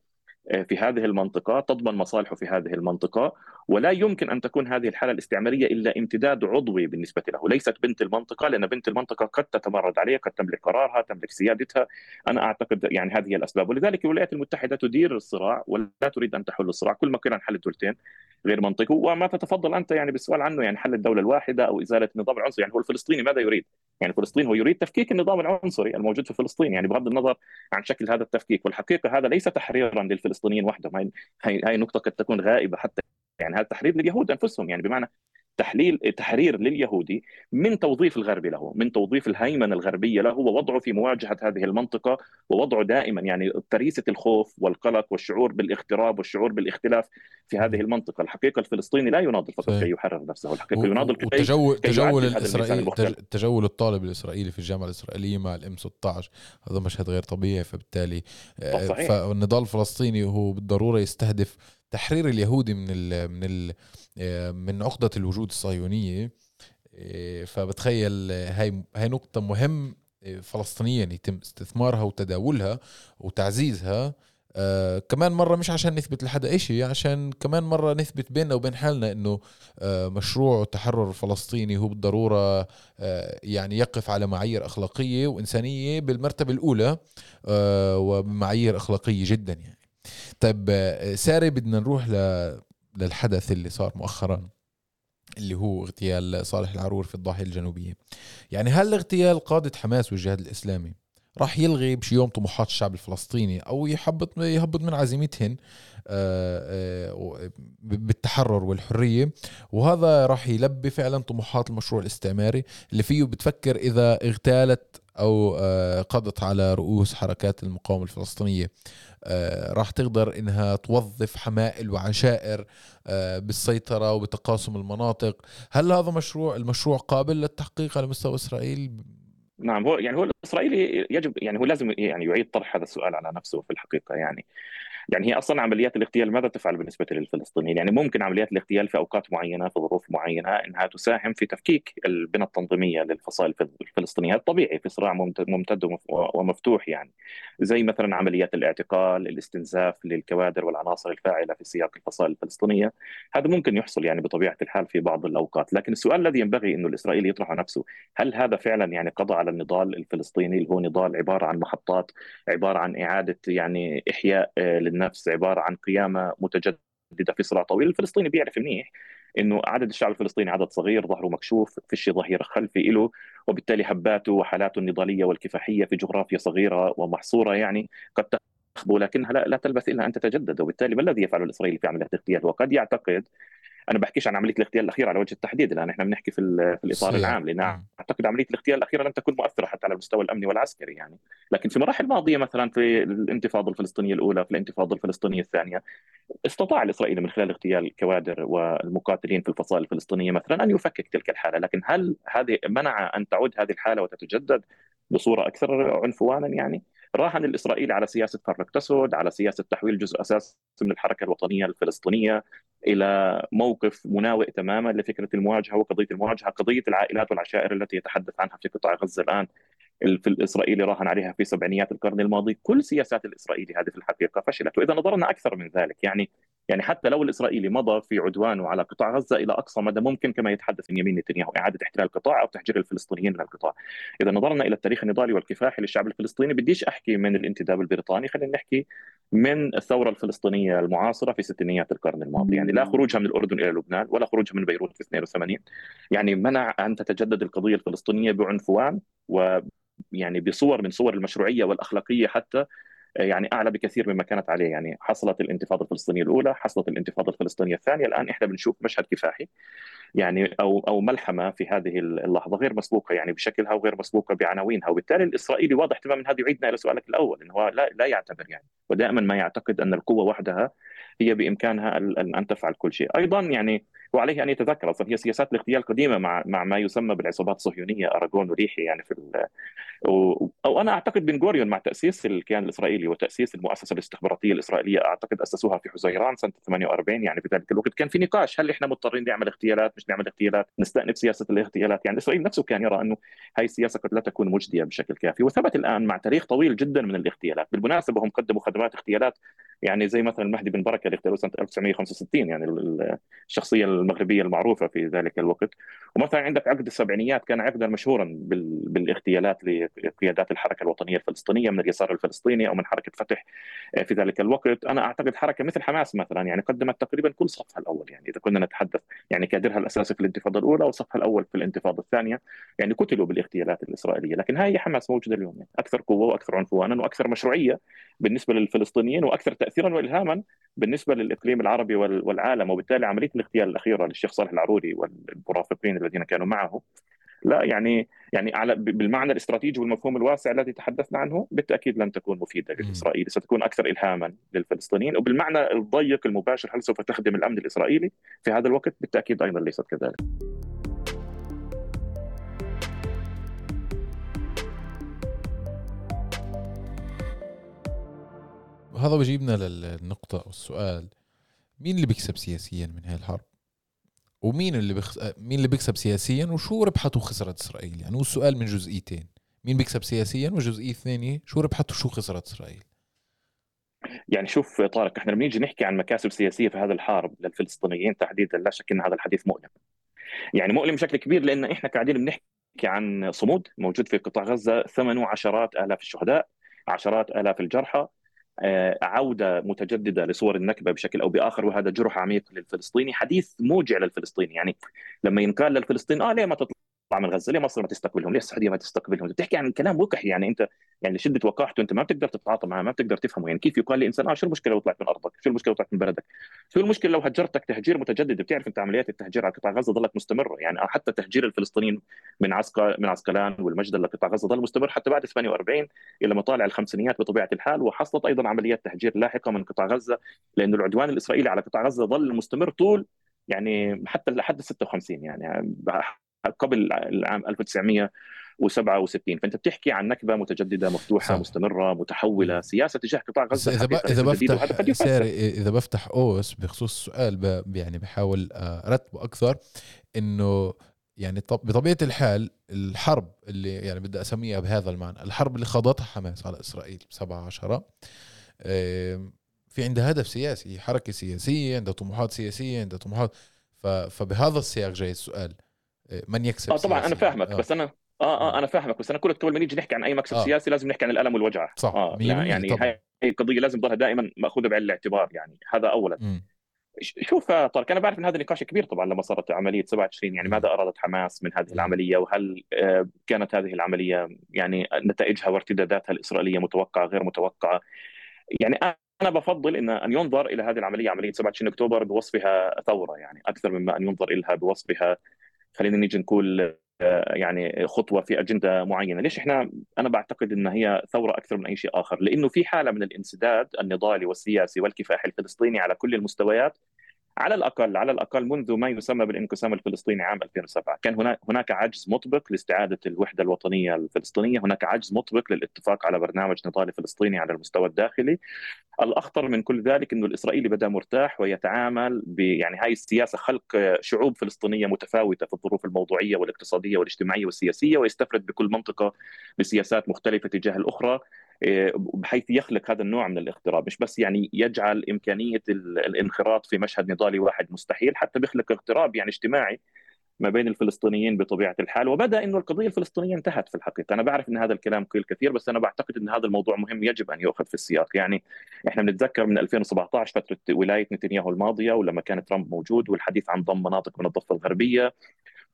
آه، في هذه المنطقة تضمن مصالحه في هذه المنطقة ولا يمكن أن تكون هذه الحالة الاستعمارية إلا امتداد عضوي بالنسبة له ليست بنت المنطقة لأن بنت المنطقة قد تتمرد عليها قد تملك قرارها تملك سيادتها. أنا أعتقد يعني هذه هي الأسباب. ولذلك الولايات المتحدة تدير الصراع ولا تريد أن تحل الصراع. كل ما كنا نحل الدولتين غير منطقي. وما تتفضل أنت يعني بالسؤال عنه يعني حل الدولة الواحدة أو إزالة النظام العنصري. يعني هو الفلسطيني ماذا يريد؟ يعني فلسطين هو يريد تفكيك النظام العنصري الموجود في فلسطين يعني بغض النظر عن شكل هذا التفكيك. والحقيقة هذا ليس تحريرا للفلسطينيين وحدهم. هاي نقطة قد تكون غائبة حتى يعني هذا تحرير لليهود أنفسهم يعني بمعنى تحليل تحرير لليهودي من توظيف الغرب له من توظيف الهيمنة الغربية له ووضعه في مواجهة هذه المنطقة ووضعه دائما يعني فريسه الخوف والقلق والشعور بالاغتراب والشعور بالاختلاف في هذه المنطقة. الحقيقة الفلسطيني لا يناضل فقط كي يحرر نفسه الحقيقة يناضل كي تجول تجول الاسرائيلي تجول الطالب الإسرائيلي في الجامعة الإسرائيلية مع الإم 16 هذا مشهد غير طبيعي فبالتالي آه، فالنضال الفلسطيني هو بالضرورة يستهدف تحرير اليهودي من ال من ال آه، من عقدة الوجود الصهيونية آه، فبتخيل هاي هاي نقطة مهم آه، فلسطينيا يتم استثمارها وتداولها وتعزيزها آه كمان مرة مش عشان نثبت لحدا إشي عشان كمان مرة نثبت بيننا وبين حالنا إنه آه مشروع التحرر الفلسطيني هو بالضرورة آه يعني يقف على معايير أخلاقية وإنسانية بالمرتبة الأولى آه وبمعايير أخلاقية جدا يعني. طيب آه ساري بدنا نروح للحدث اللي صار مؤخرا اللي هو اغتيال صالح العرور في الضاحية الجنوبية. يعني هل اغتيال قادة حماس والجهاد الإسلامي راح يلغي بشي يوم طموحات الشعب الفلسطيني أو يحبط يهبط من عزيمتهن آه، آه، بالتحرر والحرية؟ وهذا راح يلبي فعلا طموحات المشروع الاستعماري اللي فيه. بتفكر إذا اغتالت أو آه، قضت على رؤوس حركات المقاومة الفلسطينية. راح تقدر إنها توظف حمائل وعشائر بالسيطرة وبتقاسم المناطق. هل هذا مشروع المشروع قابل للتحقيق على مستوى إسرائيل؟ نعم هو يعني هو الإسرائيلي يجب يعني هو لازم يعني يعيد طرح هذا السؤال على نفسه في الحقيقة يعني. يعني هي أصلا عمليات الاغتيال ماذا تفعل بالنسبة للفلسطينيين؟ يعني ممكن عمليات الاغتيال في أوقات معينة في ظروف معينة إنها تساهم في تفكيك البنى التنظيمية للفصائل الفلسطينية. الطبيعي في صراع ممتد ومفتوح يعني. زي مثلا عمليات الاعتقال، الاستنزاف للكوادر والعناصر الفاعلة في سياق الفصائل الفلسطينية، هذا ممكن يحصل يعني بطبيعة الحال في بعض الأوقات، لكن السؤال الذي ينبغي إنه الإسرائيلي يطرحه نفسه، هل هذا فعلا يعني قضى على النضال الفلسطيني؟ اللي هو نضال عبارة عن محطات، عبارة عن إعادة يعني إحياء آه، للنفس عبارة عن قيامة متجددة في صراع طويل. الفلسطيني بيعرف منيح إنه عدد الشعب الفلسطيني عدد صغير ظهره مكشوف فيش ظهير خلفي له وبالتالي هباته وحالاته النضالية والكفاحية في جغرافيا صغيرة ومحصورة يعني قد تخبو لكنها لا, لا تلبث إلا أن تتجدد. وبالتالي ما الذي يفعله الاسرائيلي في عملية الاغتيال؟ وقد يعتقد أنا بحكيش عن عملية الاغتيال الأخيرة على وجه التحديد الان إحنا بنحكي في, في الإطار العام لأن أعتقد عملية الاغتيال الأخيرة لم تكن مؤثرة حتى على المستوى الأمني والعسكري يعني. لكن في مراحل ماضية مثلا في الانتفاضة الفلسطينية الأولى في الانتفاضة الفلسطينية الثانية استطاع الاسرائيلي من خلال اغتيال الكوادر والمقاتلين في الفصائل الفلسطينية مثلا أن يفكك تلك الحالة. لكن هل هذه منع أن تعود هذه الحالة وتتجدد بصورة أكثر عنفوانا يعني؟ راهن الاسرائيلي على سياسة فرق تسد على سياسة تحويل جزء اساسي من الحركة الوطنية الفلسطينية إلى موقف مناوئ تماما لفكرة المواجهة وقضية المواجهة، قضية العائلات والعشائر التي يتحدث عنها في قطاع غزة الآن في الاسرائيلي راهن عليها في سبعينيات القرن الماضي، كل سياسات الإسرائيلي هذه في الحقيقة فشلت، وإذا نظرنا أكثر من ذلك يعني يعني حتى لو الإسرائيلي مضى في عدوانه على قطاع غزة إلى أقصى مدى ممكن كما يتحدث بنيامين نتنياهو إعادة احتلال القطاع أو تهجير الفلسطينيين من القطاع. إذا نظرنا إلى التاريخ النضالي والكفاحي للشعب الفلسطيني بديش أحكي من الانتداب البريطاني خلينا نحكي من الثورة الفلسطينية المعاصرة في ستينيات القرن الماضي، يعني لا خروجها من الأردن إلى لبنان ولا خروجها من بيروت في 82 يعني منع أن تتجدد القضية الفلسطينية بعنفوان و يعني بصور من صور المشروعية والأخلاقية حتى يعني أعلى بكثير مما كانت عليه. يعني حصلت الانتفاضة الفلسطينية الأولى حصلت الانتفاضة الفلسطينية الثانية. الآن إحنا بنشوف مشهد كفاحي يعني أو أو ملحمة في هذه اللحظة غير مسبوقة يعني بشكلها وغير مسبوقة بعناوينها. وبالتالي الإسرائيلي واضح تماما هذا يعيدنا إلى سؤالك الأول إنه لا لا يعتبر يعني. ودائما ما يعتقد أن القوة وحدها هي بإمكانها أن تفعل كل شيء. أيضا يعني وعليه أن يتذكر أصلا هي سياسات الاغتيال قديمه مع مع ما يسمى بالعصابات الصهيونية أراغون وريحي يعني في أو أنا أعتقد بن غوريون مع تأسيس الكيان الإسرائيلي وتأسيس المؤسسة الاستخباراتية الإسرائيلية أعتقد أسسوها في حزيران سنة 48 يعني في ذلك الوقت. كان في نقاش هل إحنا مضطرين نعمل اغتيالات مش نعمل اغتيالات نستأنف سياسة الاغتيالات؟ يعني إسرائيل نفسه كان يرى أنه هاي السياسة قد لا تكون مجدية بشكل كافي. وثبت الآن مع تاريخ طويل جدا من الاغتيالات. بالمناسبة هم قدموا خدمات اغتيالات يعني زي مثلا المهدي بن بركة اللي اغتالوه سنة 1965 يعني الشخصية المغربية المعروفة في ذلك الوقت. ومثلا عندك عقد السبعينيات كان عقدا مشهورا بالاغتيالات لقيادات الحركة الوطنية الفلسطينية من اليسار الفلسطيني أو من حركة فتح آه، في ذلك الوقت. أنا أعتقد حركة مثل حماس مثلا يعني قدمت تقريبا كل صفها الأول يعني إذا كنا نتحدث يعني كادرها الأساسي في الانتفاضة الأولى وصفها الأول في الانتفاضة الثانية يعني قتلوا بالاغتيالات الإسرائيلية. لكن هاي حماس موجودة اليوم يعني أكثر قوة وأكثر عنفوانا وأكثر مشروعية بالنسبة للفلسطينيين وأكثر تاثيرا والهاما بالنسبة للإقليم العربي والعالم. وبالتالي عملية الاغتيال الأخيرة للشيخ صالح العروري والمرافقين الذين كانوا معه. لا يعني يعني على بالمعنى الاستراتيجي والمفهوم الواسع الذي تحدثنا عنه بالتأكيد لن تكون مفيدة للاسرائيلي ستكون أكثر الهاما للفلسطينيين. وبالمعنى الضيق المباشر هل سوف تخدم الأمن الإسرائيلي؟ في هذا الوقت بالتأكيد أيضا ليست كذلك. هذا بجيبنا للنقطة أو السؤال مين اللي بيكسب سياسيا من هاي الحرب؟ ومين اللي بخ... مين اللي بيكسب سياسيا وشو ربحت وخسرت إسرائيل؟ يعني هو السؤال من جزئيتين. مين بيكسب سياسيا والجزئيه الثانية شو ربحت وشو خسرت إسرائيل؟ يعني شوف طارق إحنا لما نيجي نحكي عن مكاسب سياسية في هذا الحرب للفلسطينيين تحديدا لا شك إن هذا الحديث مؤلم. يعني مؤلم بشكل كبير لأن إحنا قاعدين بنحكي عن صمود موجود في قطاع غزة ثمنه عشرات آلاف الشهداء عشرات آلاف الجرحى آه، عودة متجددة لصور النكبة بشكل أو بآخر وهذا جرح عميق للفلسطيني حديث موجع للفلسطيني. يعني لما ينقال للفلسطيني آه ليه ما تطلع؟ من غزة ليه مصر ما تستقبلهم؟ ليه السعودية ما تستقبلهم؟ بتحكي عن كلام وقح يعني انت يعني لشده وقاحته انت ما بتقدر تتعاطى معه ما بتقدر تفهمه. يعني كيف يقال لإنسان آه شو المشكلة لو طلعت من أرضك؟ شو المشكلة لو طلعت من بلدك؟ شو المشكلة لو هجرتك تهجير متجدد؟ بتعرف انت عمليات التهجير على قطاع غزة ظلت مستمرة. يعني حتى تهجير الفلسطينيين من عسكر من عسقلان والمجدل لقطاع غزة ظل مستمر حتى بعد 48 إلى مطالع الخمسينيات بطبيعة الحال وحصلت أيضا عمليات تهجير لاحقة من قطاع غزة لأنه العدوان الإسرائيلي على قطاع غزة ظل مستمر طول يعني حتى لحد 56 يعني قبل العام 1967 فأنت بتحكي عن نكبة متجددة مفتوحة صح. مستمرة متحولة سياسة تجاه قطاع غزة إذا. إذا بفتح ساري إذا بفتح أوس بخصوص السؤال ب... يعني بحاول ارتبه أكثر إنه يعني بطبيعة الحال الحرب اللي يعني بدي أسميها بهذا المعنى الحرب اللي خاضتها حماس على إسرائيل 7 10 في عندها هدف سياسي حركة سياسية عندها طموحات سياسية عندها طموحات فبهذا السياق جاي السؤال من يكسب آه طبعا سياسي. أنا فاهمك آه. بس أنا آه آه أنا فاهمك بس أنا كل قبل ما نيجي نحكي عن أي مكسب آه. سياسي لازم نحكي عن الألم والوجع صح آه يعني طبعا. هاي القضية لازم تضلها دائما مأخوذة بعين الاعتبار يعني هذا اولا م. شوف طارق أنا بعرف إن هذا نقاش كبير طبعا لما صارت عملية 27 يعني ماذا أرادت حماس من هذه العملية وهل آه، كانت هذه العملية يعني نتائجها وارتداداتها الإسرائيلية متوقعة غير متوقعة يعني أنا بفضل إن أن ينظر إلى هذه العملية عملية 27 أكتوبر بوصفها ثورة يعني أكثر مما أن ينظر لها بوصفها خلينا نيجي نقول آه، يعني خطوة في أجندة معينة، ليش إحنا أنا بعتقد إن هي ثورة أكثر من أي شيء آخر، لأنه في حالة من الانسداد النضالي والسياسي والكفاح الفلسطيني على كل المستويات على الأقل على الأقل منذ ما يسمى بالانقسام الفلسطيني عام 2007 كان هناك هناك عجز مطبق لاستعادة الوحدة الوطنية الفلسطينية هناك عجز مطبق للاتفاق على برنامج نضالي فلسطيني على المستوى الداخلي. الأخطر من كل ذلك إنه الإسرائيلي بدا مرتاح ويتعامل ب يعني هاي السياسة خلق شعوب فلسطينية متفاوتة في الظروف الموضوعية والاقتصادية والاجتماعية والسياسية ويستفرد بكل منطقة بسياسات مختلفة تجاه الأخرى. بحيث يخلق هذا النوع من الاغتراب. مش بس يعني يجعل إمكانية الانخراط في مشهد نضالي واحد مستحيل حتى بيخلق اغتراب يعني اجتماعي ما بين الفلسطينيين بطبيعة الحال. وبدأ إنه القضية الفلسطينية انتهت في الحقيقة. أنا بعرف إن هذا الكلام قيل كثير بس أنا بعتقد إن هذا الموضوع مهم يجب أن يؤخذ في السياق. يعني إحنا بنتذكر من 2017 فترة ولاية نتنياهو الماضية ولما كان ترامب موجود والحديث عن ضم مناطق من الضفة الغربية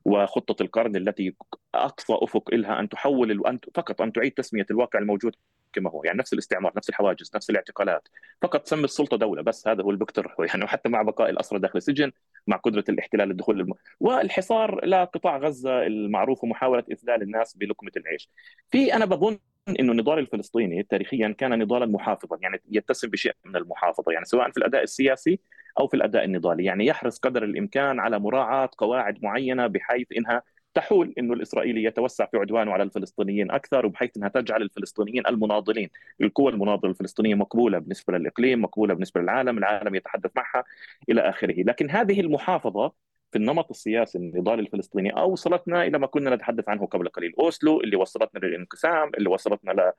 وخطة القرن التي أقصى أفق لها أن تحول فقط أن تعيد تسمية الواقع الموجود كما هو يعني نفس الاستعمار نفس الحواجز نفس الاعتقالات. فقط سمي السلطة دولة بس هذا هو اللي بيقترحه *laughs* يعني وحتى مع بقاء الأسرى داخل السجن مع قدرة الاحتلال الدخول الم... والحصار لقطاع غزة المعروف ومحاولة إذلال الناس بلقمة العيش. في أنا بظن إنه النضال الفلسطيني تاريخيا كان نضالا محافظا يعني يتسم بشيء من المحافظة يعني سواء في الأداء السياسي أو في الأداء النضالي. يعني يحرص قدر الإمكان على مراعاة قواعد معينة بحيث إنها تحول إنه الإسرائيلي يتوسع في عدوانه على الفلسطينيين أكثر وبحيث إنها تجعل الفلسطينيين المناضلين القوى المناضلة الفلسطينية مقبولة بالنسبة للإقليم مقبولة بالنسبة للعالم العالم يتحدث معها إلى آخره. لكن هذه المحافظة في النمط السياسي النضال الفلسطيني أوصلتنا إلى ما كنا نتحدث عنه قبل قليل أوسلو اللي وصلتنا للانقسام اللي وصلتنا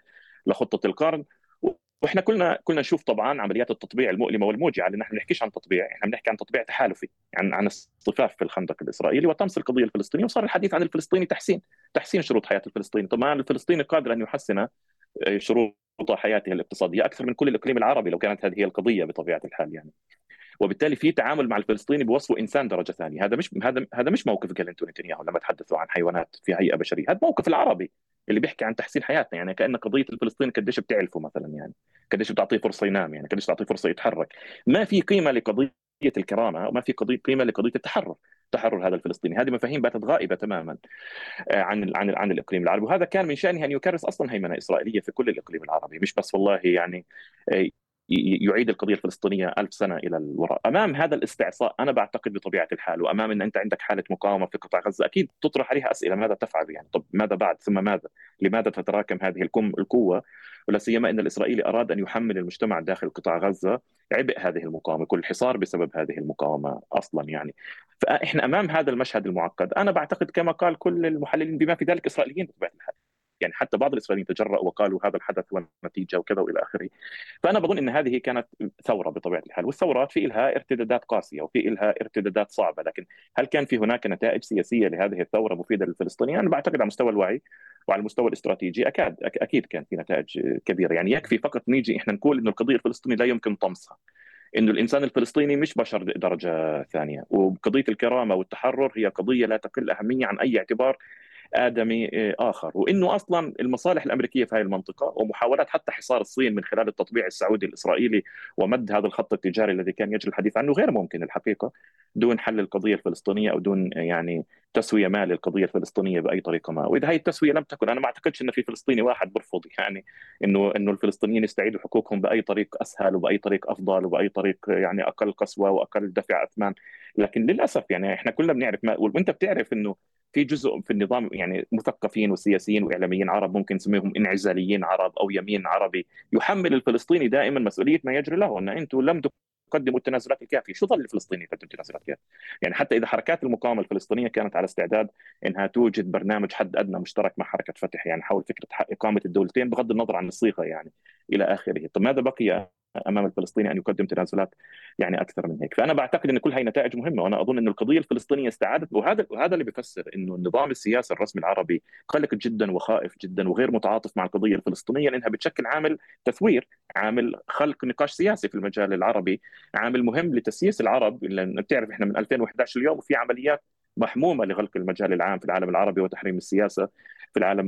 لخطة القرن. وإحنا كلنا كلنا نشوف طبعا عمليات التطبيع المؤلمة والموجعة لأن إحنا بنحكيش عن تطبيع إحنا بنحكي عن تطبيع تحالفي عن عن اصطفاف في الخندق الإسرائيلي وطمس القضية الفلسطينية وصار الحديث عن الفلسطيني تحسين تحسين شروط حياة الفلسطيني. طبعا الفلسطيني قادر أن يحسن آه، شروط حياته الاقتصادية أكثر من كل الإقليم العربي لو كانت هذه هي القضية بطبيعة الحال يعني. وبالتالي في تعامل مع الفلسطيني بوصفه إنسان درجة ثانية. هذا مش هذا هذا مش موقف كلينتون نتنياهو لما تحدثوا عن حيوانات في هيئة بشرية. هذا موقف العربي اللي بيحكي عن تحسين حياتنا يعني كأن قضية الفلسطيني قديش بتعرفه مثلا يعني قديش بتعطيه فرصة ينام يعني قديش بتعطيه فرصة يتحرك. ما في قيمة لقضية الكرامة وما في قضيه قيمة لقضية التحرر تحرر هذا الفلسطيني. هذه مفاهيم باتت غائبة تماما آه، عن عن عن الإقليم العربي. وهذا كان من شأنه أن يكرس أصلا هيمنة إسرائيلية في كل الإقليم العربي. مش بس والله يعني آه، يعيد القضية الفلسطينية ألف سنة إلى الوراء. أمام هذا الاستعصاء أنا بعتقد بطبيعة الحال وأمام إن أنت عندك حالة مقاومة في قطاع غزة أكيد تطرح عليها أسئلة ماذا تفعل يعني؟ طب ماذا بعد؟ ثم ماذا؟ لماذا تتراكم هذه القوة؟ ولا سيما إن الإسرائيلي أراد أن يحمل المجتمع داخل قطاع غزة عبء هذه المقاومة كل حصار بسبب هذه المقاومة أصلا يعني. فإحنا أمام هذا المشهد المعقد أنا بعتقد كما قال كل المحللين بما في ذلك اسرائيليين بطبيعة الحال. يعني حتى بعض الإسرائيليين تجرأوا وقالوا هذا الحدث هو النتيجه وكذا وإلى آخره. فأنا بظن إن هذه كانت ثورة بطبيعة الحال والثورات في لها ارتدادات قاسية وفي لها ارتدادات صعبة لكن هل كان في هناك نتائج سياسية لهذه الثورة مفيدة للفلسطينيين؟ أنا بعتقد على مستوى الوعي وعلى المستوى الاستراتيجي أكاد أكيد كان في نتائج كبيرة. يعني يكفي فقط نيجي إحنا نقول إنه القضية الفلسطينية لا يمكن طمسها. إنه الإنسان الفلسطيني مش بشر درجة ثانية وقضية الكرامة والتحرر هي قضية لا تقل اهميه عن أي اعتبار آدمي آه، آخر. وإنه أصلا المصالح الأمريكية في هذه المنطقة ومحاولات حتى حصار الصين من خلال التطبيع السعودي الإسرائيلي ومد هذا الخط التجاري الذي كان يجري الحديث عنه غير ممكن الحقيقة دون حل القضية الفلسطينية أو دون يعني تسوية ما للقضية الفلسطينية بأي طريقة ما، وإذا هي التسوية لم تكن أنا ما أعتقدش إن في فلسطيني واحد برفض يعني إنه إنه الفلسطينيين يستعيدوا حقوقهم بأي طريق أسهل وبأي طريق أفضل وبأي طريق يعني أقل قسوة وأقل دفع أثمان، لكن للأسف يعني إحنا كلنا بنعرف ما وأنت بتعرف إنه في جزء في النظام يعني مثقفين وسياسيين وإعلاميين عرب ممكن نسميهم انعزاليين عرب أو يمين عربي يحمل الفلسطيني دائما مسؤولية ما يجري له أن أنتم لم تقدموا التنازلات الكافية، شو ظل الفلسطيني يقدم تنازلات كافيه؟ يعني حتى إذا حركات المقاومة الفلسطينية كانت على استعداد إنها توجد برنامج حد أدنى مشترك مع حركة فتح يعني حول فكرة إقامة الدولتين بغض النظر عن الصيغة يعني إلى آخره، طب ماذا بقي امام الفلسطيني أن يقدم تنازلات يعني أكثر من هيك، فأنا بعتقد إن كل هاي نتائج مهمة وأنا أظن إن القضية الفلسطينية استعادت وهذا وهذا اللي بيفسر إنه النظام السياسي الرسمي العربي قلق جدا وخائف جدا وغير متعاطف مع القضية الفلسطينية لأنها بتشكل عامل تثوير، عامل خلق نقاش سياسي في المجال العربي، عامل مهم لتسييس العرب. لأن بتعرف إحنا من 2011 اليوم وفي عمليات محمومة لغلق المجال العام في العالم العربي وتحريم السياسة. في العالم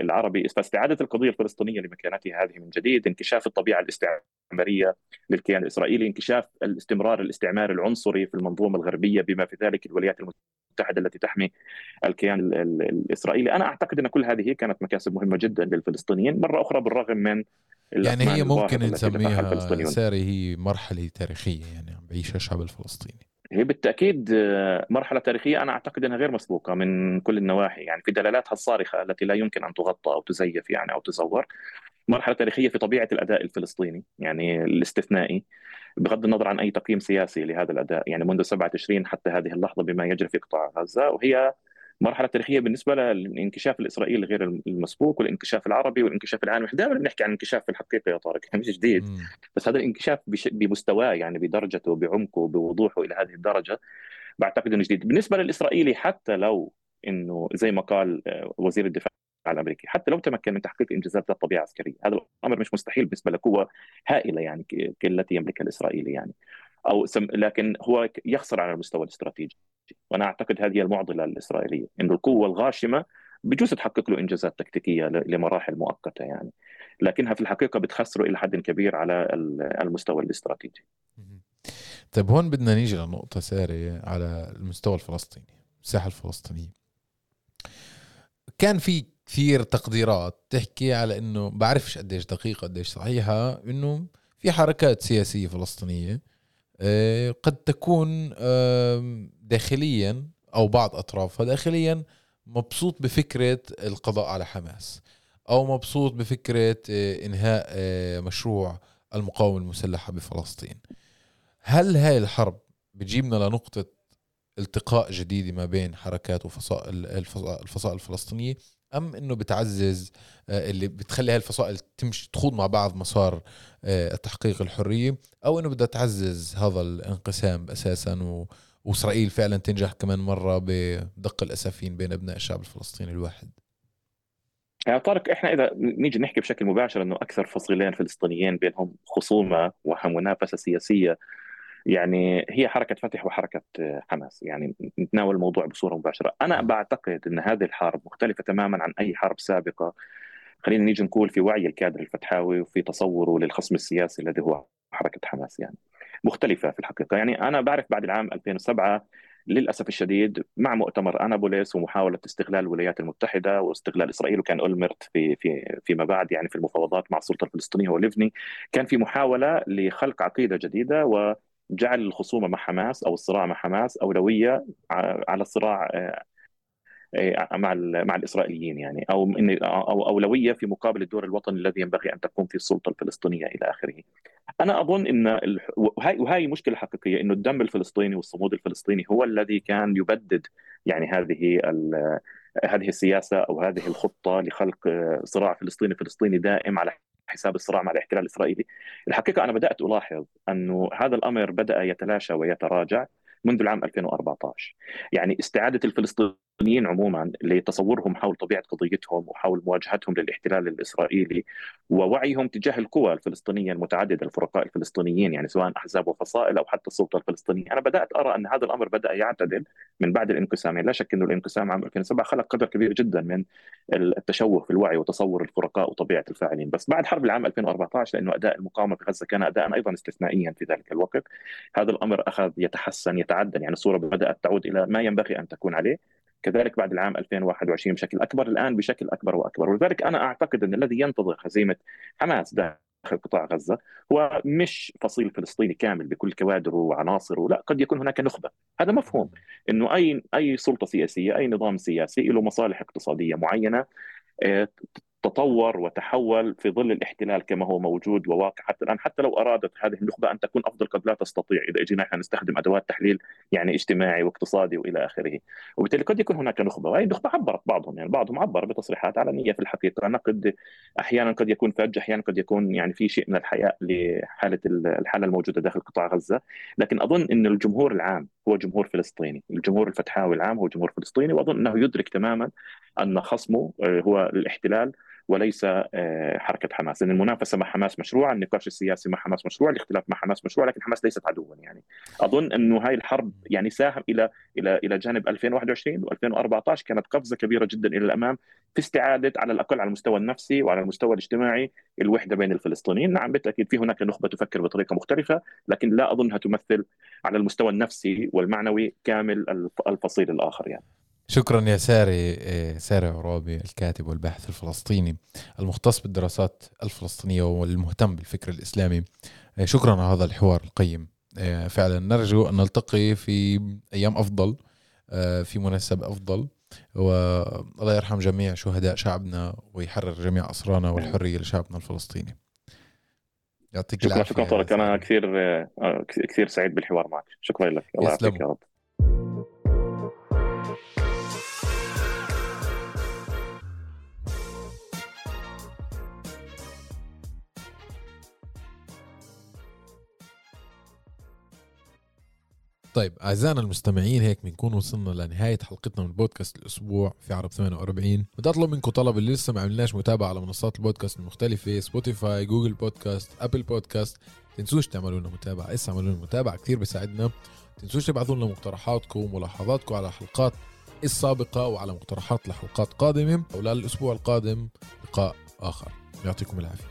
العربي. فاستعادة القضية الفلسطينية لمكانتها هذه من جديد انكشاف الطبيعة الاستعمارية للكيان الإسرائيلي انكشاف الاستمرار الاستعماري العنصري في المنظومة الغربية بما في ذلك الولايات المتحدة التي تحمي الكيان الإسرائيلي. أنا أعتقد أن كل هذه كانت مكاسب مهمة جدا للفلسطينيين مرة أخرى بالرغم من يعني هي ممكن نسميها ساري هي مرحلة تاريخية يعني عم بيعيشها الشعب الفلسطيني. هي بالتأكيد آه، مرحلة تاريخية أنا أعتقد إنها غير مسبوقة من كل النواحي يعني في دلالاتها الصارخة التي لا يمكن أن تغطى أو تزيف يعني أو تزور. مرحلة تاريخية في طبيعة الأداء الفلسطيني يعني الاستثنائي. بغض النظر عن أي تقييم سياسي لهذا الأداء يعني منذ 7 تشرين حتى هذه اللحظة بما يجري في قطاع غزة وهي مرحله تاريخيه بالنسبة للانكشاف الإسرائيلي غير المسبوق والانكشاف العربي والانكشاف العالمي. دائما بنحكي عن انكشاف في الحقيقة يا طارق. مش جديد. بس هذا الانكشاف بمستواه يعني بدرجته بعمقه بوضوحه إلى هذه الدرجة بعتقد إنه جديد. بالنسبة للإسرائيلي حتى لو إنه زي ما قال آه، وزير الدفاع الأمريكي حتى لو تمكن من تحقيق إنجازات ذات طبيعة عسكرية هذا الأمر مش مستحيل بالنسبة لقوة هائلة يعني كالتي يملكها الإسرائيلي يعني. أو سم... لكن هو يخسر على المستوى الاستراتيجي. وأنا أعتقد هذه المعضلة الإسرائيلية إنه القوة الغاشمة بجوز تحقق له إنجازات تكتيكية لمراحل مؤقتة يعني. لكنها في الحقيقة بتخسره إلى حد كبير على المستوى الاستراتيجي. طيب هون بدنا نيجي لنقطة سارية على المستوى الفلسطيني الساحة الفلسطينية. كان في كثير تقديرات تحكي على إنه بعرفش قديش دقيقة قديش صحيحة إنه في حركات سياسية فلسطينية آه، قد تكون داخليا أو بعض أطرافها داخليا مبسوط بفكرة القضاء على حماس أو مبسوط بفكرة آه، إنهاء آه، مشروع المقاومة المسلحة بفلسطين. هل هاي الحرب بتجيبنا لنقطة التقاء جديدة ما بين حركات وفصائل الفصائل الفلسطينية؟ أم إنه بتعزز آه، اللي بتخلي هاي الفصائل تمشي تخوض مع بعض مسار آه، تحقيق الحرية أو إنه بدها تعزز هذا الانقسام أساسا و... وإسرائيل فعلا تنجح كمان مرة بدق الأسفين بين أبناء الشعب الفلسطيني الواحد. يعني طارق إحنا إذا نيجي نحكي بشكل مباشر إنه أكثر فصيلين فلسطينيين بينهم خصومة ومنافسه سياسية يعني هي حركة فتح وحركة حماس. يعني نتناول الموضوع بصورة مباشرة. أنا بعتقد إن هذه الحرب مختلفة تماما عن أي حرب سابقة. خلينا نيجي نقول في وعي الكادر الفتحاوي وفي تصوره للخصم السياسي الذي هو حركة حماس يعني. مختلفة في الحقيقة. يعني أنا بعرف بعد العام 2007 للأسف الشديد مع مؤتمر آنابوليس ومحاولة استغلال الولايات المتحدة واستغلال إسرائيل وكان أولمرت في في فيما بعد يعني في المفاوضات مع السلطة الفلسطينية وليفني كان في محاولة لخلق عقيدة جديدة و جعل الخصومة مع حماس أو الصراع مع حماس اولويه على الصراع آه، آه، مع مع الإسرائيليين يعني أو أو اولويه في مقابل الدور الوطني الذي ينبغي أن تقوم فيه السلطة الفلسطينية إلى آخره. أنا أظن إن وهي وهي مشكلة حقيقية إنه الدم الفلسطيني والصمود الفلسطيني هو الذي كان يبدد يعني هذه هذه السياسة أو هذه الخطة لخلق صراع فلسطيني فلسطيني دائم على حساب الصراع مع الاحتلال الإسرائيلي. الحقيقة أنا بدأت ألاحظ أنه هذا الأمر بدأ يتلاشى ويتراجع منذ العام 2014 يعني استعادة الفلسطينيين الفلسطينيين عموما لتصورهم حول طبيعة قضيتهم وحول مواجهتهم للاحتلال الإسرائيلي ووعيهم تجاه القوى الفلسطينية المتعددة الفرقاء الفلسطينيين يعني سواء أحزاب وفصائل أو حتى السلطة الفلسطينية، أنا بدأت أرى أن هذا الأمر بدأ يعتدل من بعد الانقسام، يعني لا شك أنه الانقسام عام 2007 خلق قدر كبير جدا من التشوه في الوعي وتصور الفرقاء وطبيعة الفاعلين، بس بعد حرب العام 2014 لأنه أداء المقاومة في غزة كان اداء أيضا استثنائيا في ذلك الوقت، هذا الأمر أخذ يتحسن يتعدل. يعني الصورة بدأت تعود إلى ما ينبغي أن تكون عليه. كذلك بعد العام 2021 بشكل أكبر الآن بشكل أكبر وأكبر. ولذلك أنا أعتقد أن الذي ينتظر هزيمة حماس داخل قطاع غزة هو مش فصيل فلسطيني كامل بكل كوادره وعناصره لا قد يكون هناك نخبة. هذا مفهوم إنه أي أي سلطة سياسية أي نظام سياسي له مصالح اقتصادية معينة آه، تطور وتحول في ظل الاحتلال كما هو موجود وواقع. حتى الآن حتى لو أرادت هذه النخبة أن تكون أفضل قد لا تستطيع. إذا أجينا إحنا نستخدم أدوات تحليل يعني اجتماعي واقتصادي وإلى آخره. وبالتالي قد يكون هناك نخبة وهي النخبه عبرت بعضهم يعني بعضهم عبر بتصريحات علنية في الحقيقة. نقد أحيانا قد يكون فج أحيانا قد يكون يعني في شيء من الحياء لحالة الحالة الموجودة داخل قطاع غزة. لكن أظن إن الجمهور العام هو جمهور فلسطيني. الجمهور الفتحاوي العام هو جمهور فلسطيني وأظن إنه يدرك تماما أن خصمه آه، هو الاحتلال وليس آه، حركة حماس. لأن المنافسة مع حماس مشروعه النقاش السياسي مع حماس مشروع الاختلاف مع حماس مشروع لكن حماس ليست عدوا يعني. أظن انه هاي الحرب يعني ساهم إلى إلى إلى جانب 2021 و2014 كانت قفزة كبيرة جدا إلى الأمام في استعادة على الأقل على المستوى النفسي وعلى المستوى الاجتماعي الوحدة بين الفلسطينيين. نعم بالتأكيد في هناك نخبة تفكر بطريقة مختلفة لكن لا أظنها تمثل على المستوى النفسي والمعنوي كامل الفصيل الآخر يعني. شكرا يا ساري إيه، ساري عرابي الكاتب والباحث الفلسطيني المختص بالدراسات الفلسطينية والمهتم بالفكر الإسلامي. إيه، شكرا على هذا الحوار القيم. إيه، فعلا نرجو أن نلتقي في أيام أفضل في مناسبة أفضل. والله يرحم جميع شهداء شعبنا ويحرر جميع أسرانا والحرية لشعبنا الفلسطيني. يعطيك شكرا العافية شكرا طارق. أنا كثير آه، كثير سعيد بالحوار معك. شكرا لك. الله يعطيك يا رب. طيب أعزائنا المستمعين هيك بنكون وصلنا لنهاية حلقتنا من بودكاست الأسبوع في عرب 48 بدي أطلب منكم طلب اللي لسه ما عملناش متابعة على منصات البودكاست المختلفة Spotify Google Podcast Apple Podcast تنسوش تعملوا لنا متابعة. اسا اعملوا لنا متابعة كثير بيساعدنا. تنسوش تبعثوا لنا مقترحاتكم وملاحظاتكم على الحلقات السابقه وعلى مقترحات لحلقات قادمة. وللاسبوع القادم لقاء آخر. يعطيكم العافية.